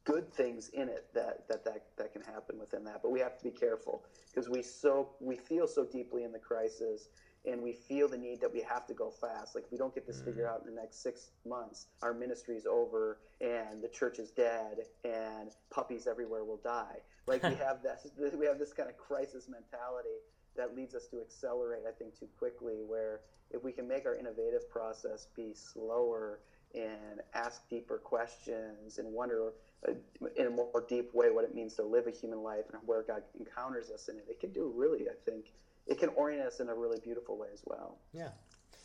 good things in it that that that, that can happen within that. But we have to be careful because we so we feel so deeply in the crisis and we feel the need that we have to go fast. Like if we don't get this mm-hmm. figured out in the next six months, our ministry is over and the church is dead and puppies everywhere will die. Like we <laughs> have this we have this kind of crisis mentality that leads us to accelerate, I think, too quickly. Where if we can make our innovative process be slower and ask deeper questions and wonder in a more deep way what it means to live a human life and where God encounters us in it, it can do really, I think, it can orient us in a really beautiful way as well. Yeah.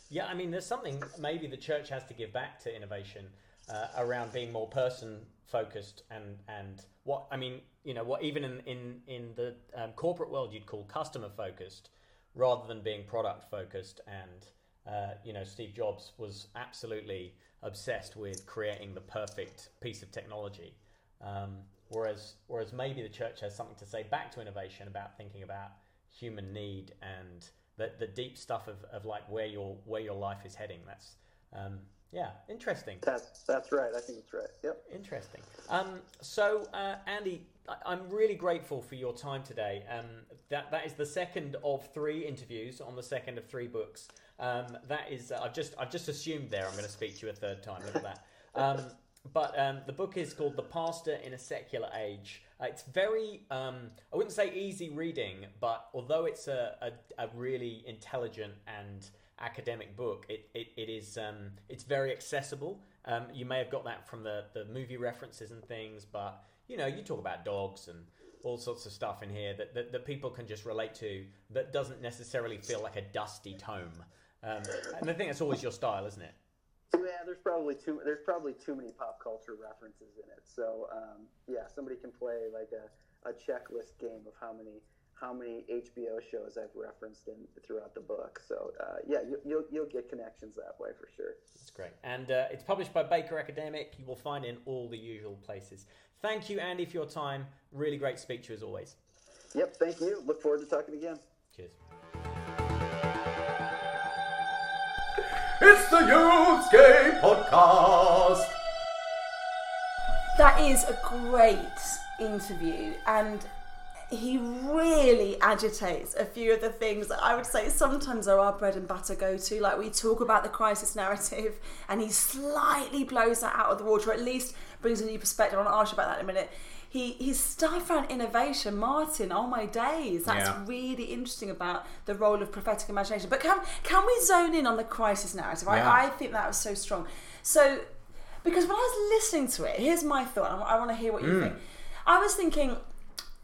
Yeah, I mean, there's something maybe the church has to give back to innovation uh, around being more person focused and, and what, I mean, you know, what even in, in, in the um, corporate world you'd call customer focused rather than being product focused. And, uh, you know, Steve Jobs was absolutely obsessed with creating the perfect piece of technology. Um, whereas, whereas maybe the church has something to say back to innovation about thinking about human need and the, the deep stuff of, of like where your where your life is heading. That's um, yeah, interesting. That's that's right. I think that's right. Yep. Interesting. Um, so, uh, Andy, I- I'm really grateful for your time today. Um, that that is the second of three interviews on the second of three books. Um, that is, uh, I've just I've just assumed there I'm going to speak to you a third time. Look at that. <laughs> But um, the book is called The Pastor in a Secular Age. Uh, it's very, um, I wouldn't say easy reading, but although it's a, a, a really intelligent and academic book, it, it, it is um, it's very accessible. Um, you may have got that from the, the movie references and things, but you know, you talk about dogs and all sorts of stuff in here that, that, that people can just relate to that doesn't necessarily feel like a dusty tome. Um, and I think that's always your style, isn't it? Yeah, there's probably too there's probably too many pop culture references in it. So um, yeah, somebody can play like a, a checklist game of how many how many HBO shows I've referenced in throughout the book. So uh, yeah, you, you'll you'll get connections that way for sure. That's great. And uh, it's published by Baker Academic. You will find it in all the usual places. Thank you, Andy, for your time. Really great speech to you as always. Yep, thank you. Look forward to talking again. Cheers. It's the Youthscape Podcast. That is a great interview, and he really agitates a few of the things that I would say sometimes are our bread and butter go to. Like we talk about the crisis narrative, and he slightly blows that out of the water, at least brings a new perspective. I'll ask you about that in a minute. He, his stuff around innovation, Martin, oh my days, that's Yeah. really interesting about the role of prophetic imagination. But can can we zone in on the crisis narrative? Yeah. I, I think that was so strong. So, because when I was listening to it, here's my thought. and I, want to hear what you mm. think. I was thinking,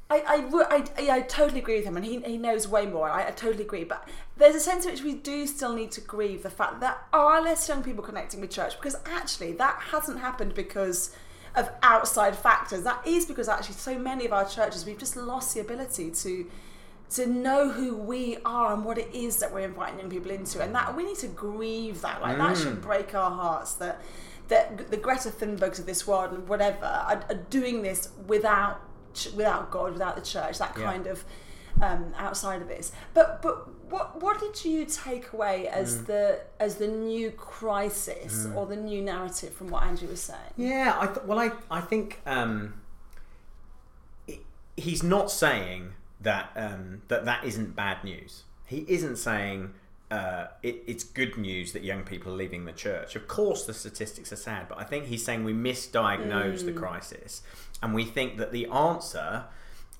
I, I, I, I, I totally agree with him, and he, he knows way more. I, I totally agree. But there's a sense in which we do still need to grieve the fact that there are less young people connecting with church because actually that hasn't happened because of outside factors. That is because actually so many of our churches we've just lost the ability to to know who we are and what it is that we're inviting young people into, and that we need to grieve that. Like that should break our hearts that that the Greta Thunbergs of this world and whatever are, are doing this without without God, without the church. That Yeah. kind of um, outside of this. But but what what did you take away as the as the new crisis or the new narrative from what Andrew was saying? Yeah, I th- well, I I think um, he- he's not saying that um, that that isn't bad news. He isn't saying uh, it, it's good news that young people are leaving the church. Of course, the statistics are sad, but I think he's saying we misdiagnose the crisis, and we think that the answer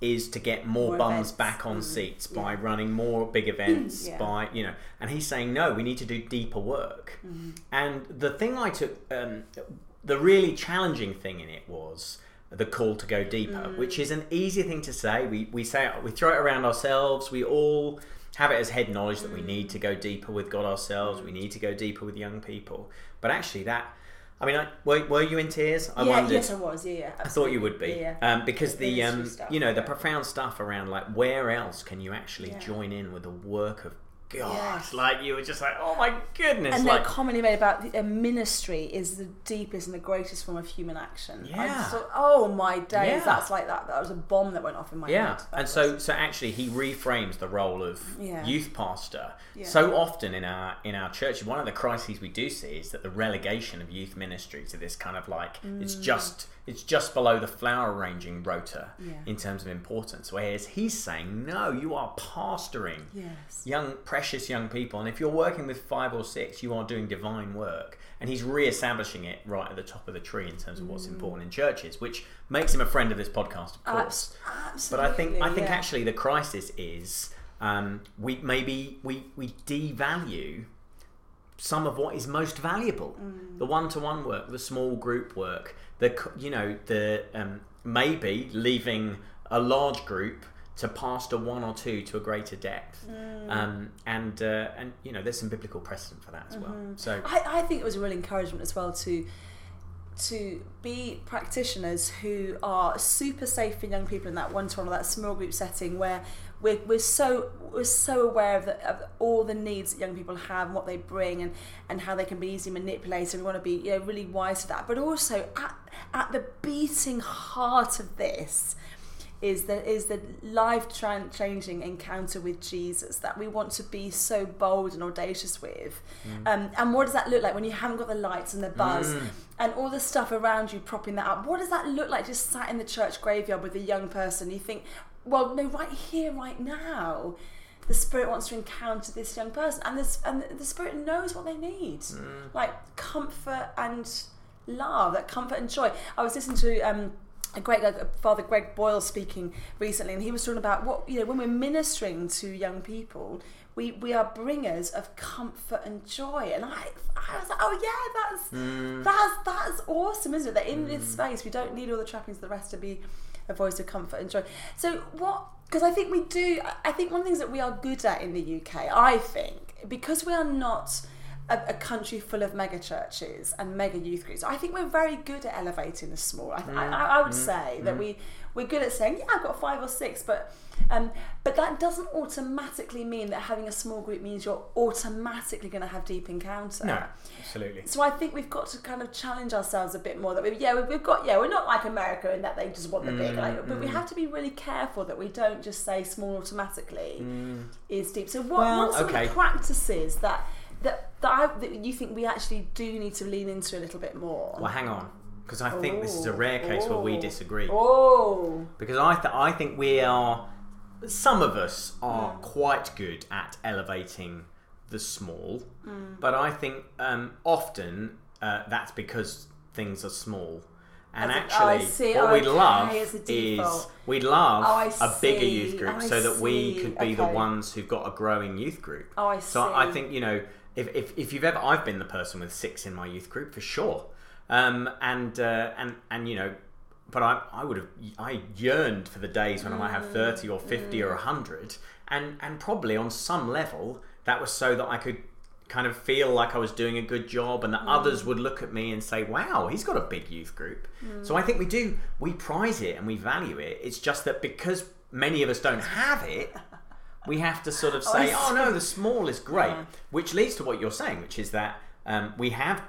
is to get more, More bums events. back on Mm, seats yeah. by running more big <clears throat> events Yeah. by you know and he's saying no we need to do deeper work Mm-hmm. and the thing i took um, the really challenging thing in it was the call to go deeper Mm. which is an easy thing to say we, we say we throw it around ourselves we all have it as head knowledge that we Mm. need to go deeper with god ourselves we need to go deeper with young people but actually that I mean, I, were, were you in tears? I yeah, wondered. yes, I was. Yeah, yeah. I thought you would be, Yeah, um, because The the, um, stuff, you know the profound stuff around like where else can you actually Yeah. join in with the work of God? Yes. Like you were just like, oh my goodness, and like their commonly made about the, uh, ministry is the deepest and the greatest form of human action. I Yeah. oh my days, Yeah. that's like that. That was a bomb that went off in my yeah, head. That and was- so so actually he reframes the role of Yeah. youth pastor. Yeah. So often in our in our churches, one of the crises we do see is that the relegation of youth ministry to this kind of like it's just it's just below the flower arranging rota. Yeah. in terms of importance. Whereas he's saying, no, you are pastoring. yes, young, precious young people. And if you're working with five or six, you are doing divine work. And he's re-establishing it right at the top of the tree in terms of what's Mm. important in churches, which makes him a friend of this podcast, of course. Abs- But I think I think yeah. actually the crisis is um, we maybe we we devalue some of what is most valuable Mm. the one-to-one work the small group work the you know the um, maybe leaving a large group to pastor one or two to a greater depth Mm. um, and uh, and you know there's some biblical precedent for that as well so I, I think it was a real encouragement as well to to be practitioners who are super safe for young people in that one-to-one or that small group setting where we're, we're so we're so aware of, the, of all the needs that young people have and what they bring and, and how they can be easily manipulated. We want to be you know really wise to that, but also at, at the beating heart of this is the is the life changing encounter with Jesus that we want to be so bold and audacious with. Mm. Um, and what does that look like when you haven't got the lights and the buzz mm. and all the stuff around you propping that up? What does that look like just sat in the church graveyard with a young person? You think, well, no, right here, right now. The spirit wants to encounter this young person, and this and the spirit knows what they need, mm. like comfort and love, that comfort and joy. I was listening to um, a great guy, Father Greg Boyle speaking recently, and he was talking about what you know when we're ministering to young people, we we are bringers of comfort and joy. And I I was like, oh yeah, that's mm. that's that's awesome, isn't it? That in this mm. space we don't need all the trappings of the rest to be a voice of comfort and joy. So what? Because I think we do. I think one of the things that we are good at in the UK, I think, because we are not a, a country full of mega churches and mega youth groups. I think we're very good at elevating the small. I, mm. I, I would mm. say that mm. we we're good at saying, yeah, I've got five or six, but um, but that doesn't automatically mean that having a small group means you're automatically going to have deep encounter. no absolutely So I think we've got to kind of challenge ourselves a bit more. That we, yeah, we've, we've got yeah, we're not like America in that they just want the big, like, but we have to be really careful that we don't just say small automatically is deep. So what, Well, what are some of the practices that that that, I, that you think we actually do need to lean into a little bit more? well hang on because I think this is a rare case where we Oh. disagree Oh, because I th- I think we are some of us are quite good at elevating the small, but I think um, often uh, that's because things are small. And oh, actually, see. what Oh, we'd okay, love is we'd love Oh, a bigger youth group Oh, so that we could be the ones who've got a growing youth group. Oh, I see. So I think you know if, if, if you've ever I've been the person with six in my youth group for sure, um, and uh, and and you know, but I I would have I yearned for the days when I might have thirty or fifty Mm. or hundred, and and probably on some level that was so that I could kind of feel like I was doing a good job and that Mm. others would look at me and say, wow, he's got a big youth group. Mm. So I think we do, we prize it and we value it. It's just that because many of us don't have it, we have to sort of say, I oh, no, the small is great. Yeah. Which leads to what you're saying, which is that um, we have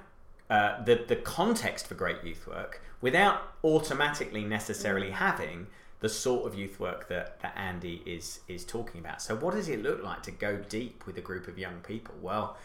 uh, the, the context for great youth work without automatically necessarily Mm. having the sort of youth work that, that Andy is is talking about. So, what does it look like to go deep with a group of young people? Well,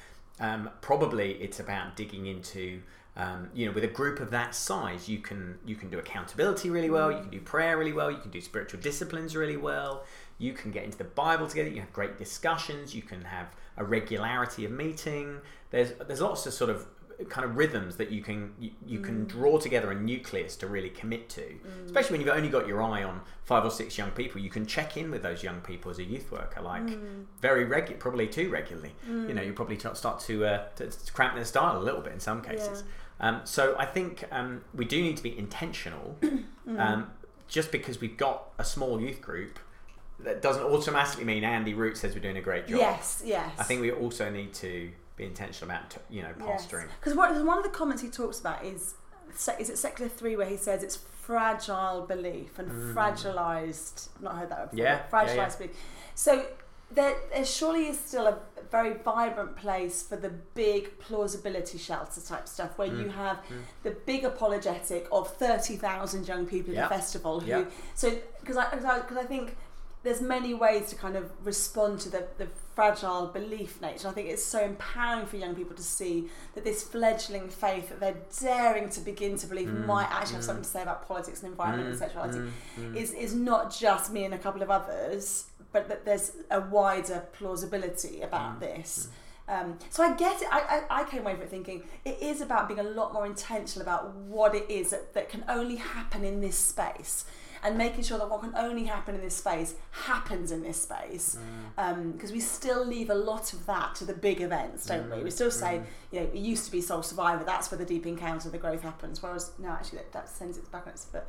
um, probably it's about digging into. Um, you know, with a group of that size, you can you can do accountability really well. You can do prayer really well. You can do spiritual disciplines really well. You can get into the Bible together. You can have great discussions. You can have a regularity of meeting. There's there's lots of sort of kind of rhythms that you can you, you can draw together a nucleus to really commit to. Especially when you've only got your eye on five or six young people you can check in with those young people as a youth worker like very regular probably too regularly. You know you probably start to, uh, to, to cramp their style a little bit in some cases. Um, so i think um, we do need to be intentional <coughs> um, just because we've got a small youth group that doesn't automatically mean andy root says we're doing a great job yes, yes. I think we also need to be intentional about you know pastoring. Because one of the comments he talks about is is it secular three where he says it's fragile belief and fragilized. Not heard that before. Mm. Yeah, fragilized yeah, yeah. belief. So there, there surely is still a very vibrant place for the big plausibility shelter type stuff where Mm. you have the big apologetic of 30,000 young people at Yeah. the festival who Yeah. so because I, cause I, 'cause I think there's many ways to kind of respond to the, the fragile belief nature. I think it's so empowering for young people to see that this fledgling faith that they're daring to begin to believe Mm, might actually have something to say about politics and environment and sexuality mm, is is not just me and a couple of others, but that there's a wider plausibility about Mm, this. Um, so I get it. I, I, I came away from it thinking it is about being a lot more intentional about what it is that, that can only happen in this space and making sure that what can only happen in this space happens in this space Mm. Um, because we still leave a lot of that to the big events don't we we mm. still say mm. you know it used to be soul survivor that's where the deep encounter the growth happens whereas no actually that, that sends it back on its foot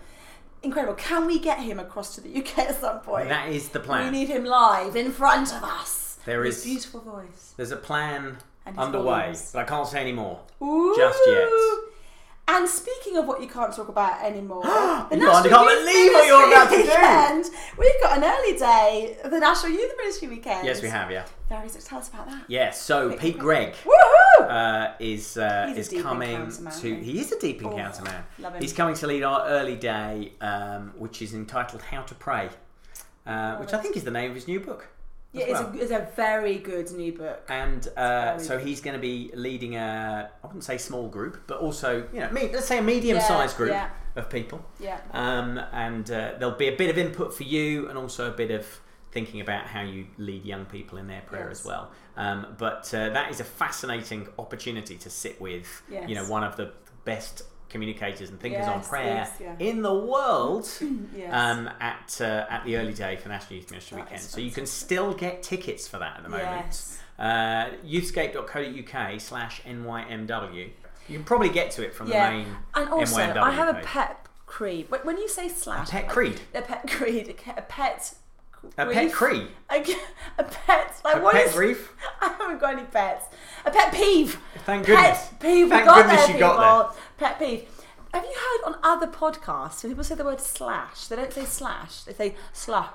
incredible can we get him across to the uk at some point That is the plan. we need him live in front of us There is- beautiful voice There's a plan underway, volumes. but I can't say any more. Ooh. Just yet. And speaking of what you can't talk about anymore, <gasps> the You National can't- Youth believe what you're about to do. We've got an early day the National Youth Ministry Weekend. Yes, we have. Yeah. Very excited. Tell us about that. Yes. So Pete Greig Woohoo! uh, is uh, is coming to. he? Is a deep Oh, encounter man. love him. He's coming to lead our early day, um, which is entitled "How to Pray," uh, which I think is the name of his new book. Yeah, it's, well. a, it's a very good new book. And uh, so good. he's going to be leading a, I wouldn't say small group, but also, you know, me, let's say a medium-sized group yeah. of people. Yeah. Um, and uh, there'll be a bit of input for you, and also a bit of thinking about how you lead young people in their prayer Yes. as well. Um, but uh, that is a fascinating opportunity to sit with, you know, one of the best communicators and thinkers on prayer yes, yeah. in the world <clears throat> Yes. um, at uh, at the early day for National Youth Ministry That Weekend. So you can still get tickets for that at the moment. Yes. Uh, youthscape.co.uk slash NYMW. You can probably get to it from yeah. the main and also, NYMW I have a pet creed. When- you say slash, A pet like- creed? a pet creed, a pet... a pet. A pet grief? creed? a pet. Like A what pet is- grief? <laughs> I haven't got any pets. A pet peeve. Thank pet goodness. peeve. Thank we got goodness there, you got people. Pet peeve. Have you heard on other podcasts when people say the word slash? They don't say slash. They say slush.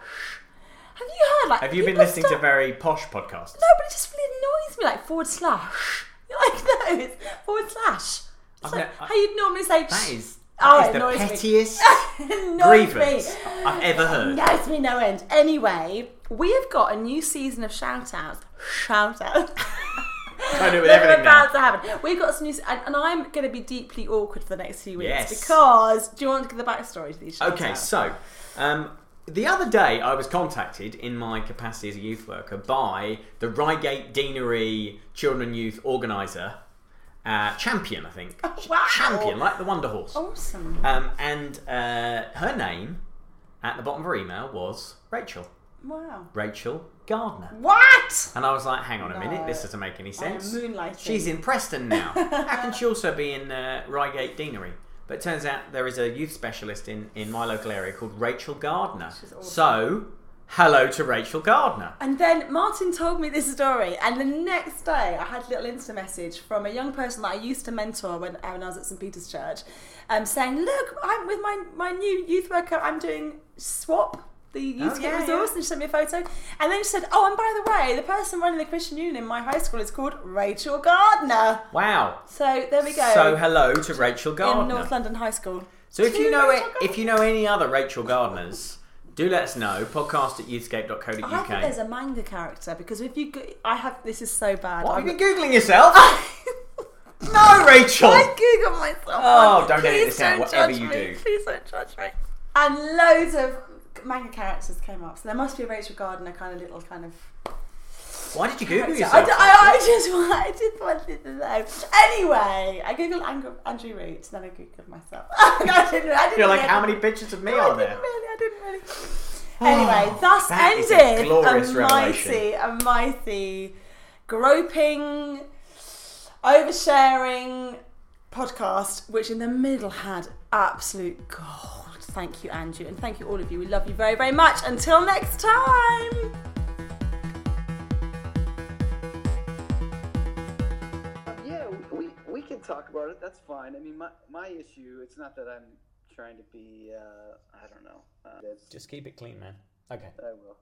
Have you heard like? Have you been listening to start- very posh podcasts? No, but it just really annoys me. Like forward slash. <laughs> You're like no, it's forward slash. It's like I- how you'd normally say. That is, Oh, that it is the annoys me. pettiest <laughs> Annoys grievance me. I've ever heard. Annoys me no end. Anyway, we have got a new season of shout outs. Shout outs. <laughs> <laughs> I do with They're now. about to happen. We've got some news, and, and I'm going to be deeply awkward for the next few weeks Yes. because. Do you want to give the backstory to these? Okay, shout-outs? so um, the other day I was contacted in my capacity as a youth worker by the Reigate Deanery Children and Youth Organiser, uh, Champion, I think. wow. Champion, like the Wonder Horse. awesome. Um, and uh, her name at the bottom of her email was Rachel. Wow. Rachel Gardner. What? And I was like, hang on a minute, this doesn't make any I am sense. moonlighting. She's in Preston now. <laughs> How can she also be in uh, Reigate Deanery? But it turns out there is a youth specialist in, in my local area called Rachel Gardner. She's awesome. So, hello to Rachel Gardner. And then Martin told me this story, and the next day I had a little Insta message from a young person that I used to mentor when, when I was at St Peter's Church, um, saying, "Look, I'm with my my new youth worker. I'm doing swap." The oh, youth Oh, yeah, resource, yeah. and she sent me a photo. And then she said, "Oh, and by the way, the person running the Christian Union in my high school is called Rachel Gardner." Wow. So there we go. So hello to Rachel Gardner. in North London High School. So if you To know it, if you know any other Rachel Gardners, do let us know. Podcast at I think youthscape.co.uk. there's a manga character because if you, go, I have this is so bad. What have you been googling yourself? <laughs> no, Rachel. I Google myself. Oh, don't edit this out, whatever you me. do. Please don't judge me. And loads of manga characters came up, so there must be a Rachel Gardner kind of little kind of. Why did you Google character. yourself? I, d- I, I just I just wanted to know. Anyway, I googled Andrew, Andrew Root, then I googled myself. <laughs> I didn't, I didn't You're like, really- how many pictures of me I are didn't there? really. I didn't really. <sighs> Anyway, oh, thus that is a ended a mighty, a mighty, groping, oversharing podcast, which in the middle had absolute gold. Thank you, Andrew, and thank you all of you. We love you very, very much. Until next time. Yeah, we, we can talk about it. That's fine. I mean, my my issue. It's not that I'm trying to be. Uh, I don't know. Uh, Just keep it clean, man. Okay. I will.